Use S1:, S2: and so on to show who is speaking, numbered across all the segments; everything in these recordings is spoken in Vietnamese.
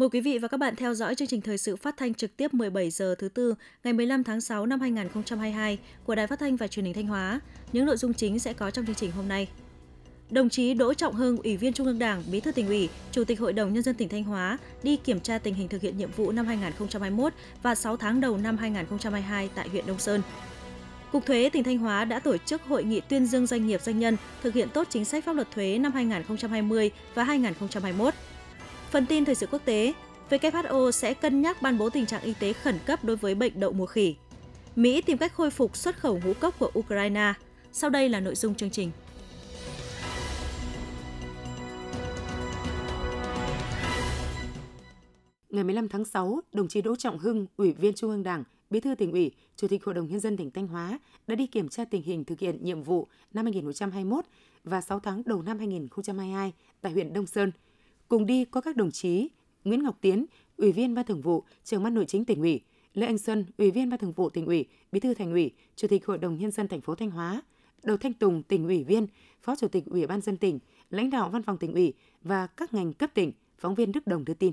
S1: Mời quý vị và các bạn theo dõi chương trình thời sự phát thanh trực tiếp 17 giờ thứ tư ngày 15 tháng 6 năm 2022 của Đài Phát thanh và Truyền hình Thanh Hóa. Những nội dung chính sẽ có trong chương trình hôm nay. Đồng chí Đỗ Trọng Hưng, Ủy viên Trung ương Đảng, Bí thư tỉnh ủy, Chủ tịch Hội đồng nhân dân tỉnh Thanh Hóa đi kiểm tra tình hình thực hiện nhiệm vụ năm 2021 và 6 tháng đầu năm 2022 tại huyện Đông Sơn. Cục Thuế tỉnh Thanh Hóa đã tổ chức hội nghị tuyên dương doanh nghiệp doanh nhân thực hiện tốt chính sách pháp luật thuế năm 2020 và 2021. Phần tin thời sự quốc tế, WHO sẽ cân nhắc ban bố tình trạng y tế khẩn cấp đối với bệnh đậu mùa khỉ. Mỹ tìm cách khôi phục xuất khẩu ngũ cốc của Ukraine. Sau đây là nội dung chương trình.
S2: Ngày 15 tháng 6, đồng chí Đỗ Trọng Hưng, Ủy viên Trung ương Đảng, Bí thư tỉnh ủy, Chủ tịch Hội đồng Nhân dân tỉnh Thanh Hóa đã đi kiểm tra tình hình thực hiện nhiệm vụ năm 2021 và 6 tháng đầu năm 2022 tại huyện Đông Sơn. Cùng đi có các đồng chí Nguyễn Ngọc Tiến, Ủy viên Ban Thường vụ, Trưởng ban Nội chính tỉnh ủy, Lê Anh Xuân, Ủy viên Ban Thường vụ tỉnh ủy, Bí thư Thành ủy, Chủ tịch Hội đồng Nhân dân thành phố Thanh Hóa, Đầu Thanh Tùng, tỉnh ủy viên, Phó Chủ tịch Ủy ban dân tỉnh, lãnh đạo Văn phòng tỉnh ủy và các ngành cấp tỉnh, phóng viên Đức Đồng đưa tin.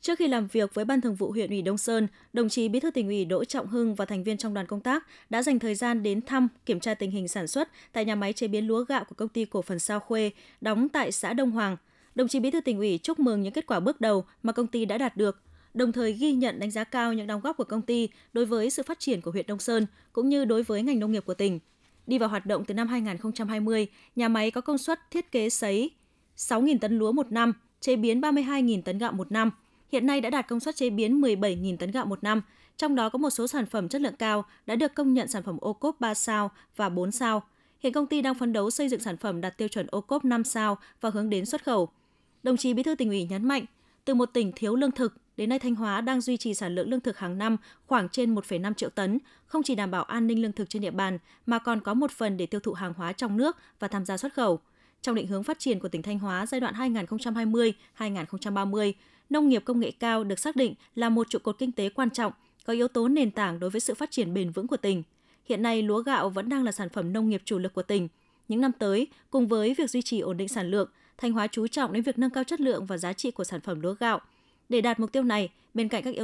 S1: Trước khi làm việc với Ban Thường vụ huyện ủy Đông Sơn, đồng chí Bí thư tỉnh ủy Đỗ Trọng Hưng và thành viên trong đoàn công tác đã dành thời gian đến thăm, kiểm tra tình hình sản xuất tại nhà máy chế biến lúa gạo của công ty cổ phần Sao Khuê, đóng tại xã Đông Hoàng. Đồng chí Bí thư tỉnh ủy chúc mừng những kết quả bước đầu mà công ty đã đạt được, đồng thời ghi nhận đánh giá cao những đóng góp của công ty đối với sự phát triển của huyện Đông Sơn cũng như đối với ngành nông nghiệp của tỉnh. Đi vào hoạt động từ năm 2020, nhà máy có công suất thiết kế sấy 6.000 tấn lúa một năm, chế biến 32.000 tấn gạo một năm – hiện nay đã đạt công suất chế biến 17.000 tấn gạo một năm, trong đó có một số sản phẩm chất lượng cao đã được công nhận sản phẩm ô cốp 3 sao và 4 sao. Hiện công ty đang phấn đấu xây dựng sản phẩm đạt tiêu chuẩn ô cốp 5 sao và hướng đến xuất khẩu. Đồng chí Bí thư tỉnh ủy nhấn mạnh, từ một tỉnh thiếu lương thực, đến nay Thanh Hóa đang duy trì sản lượng lương thực hàng năm khoảng trên 1,5 triệu tấn, không chỉ đảm bảo an ninh lương thực trên địa bàn mà còn có một phần để tiêu thụ hàng hóa trong nước và tham gia xuất khẩu. Trong định hướng phát triển của tỉnh Thanh Hóa giai đoạn 2020-2030, nông nghiệp công nghệ cao được xác định là một trụ cột kinh tế quan trọng, có yếu tố nền tảng đối với sự phát triển bền vững của tỉnh. Hiện nay, lúa gạo vẫn đang là sản phẩm nông nghiệp chủ lực của tỉnh. Những năm tới, cùng với việc duy trì ổn định sản lượng, Thanh Hóa chú trọng đến việc nâng cao chất lượng và giá trị của sản phẩm lúa gạo. Để đạt mục tiêu này, bên cạnh các yếu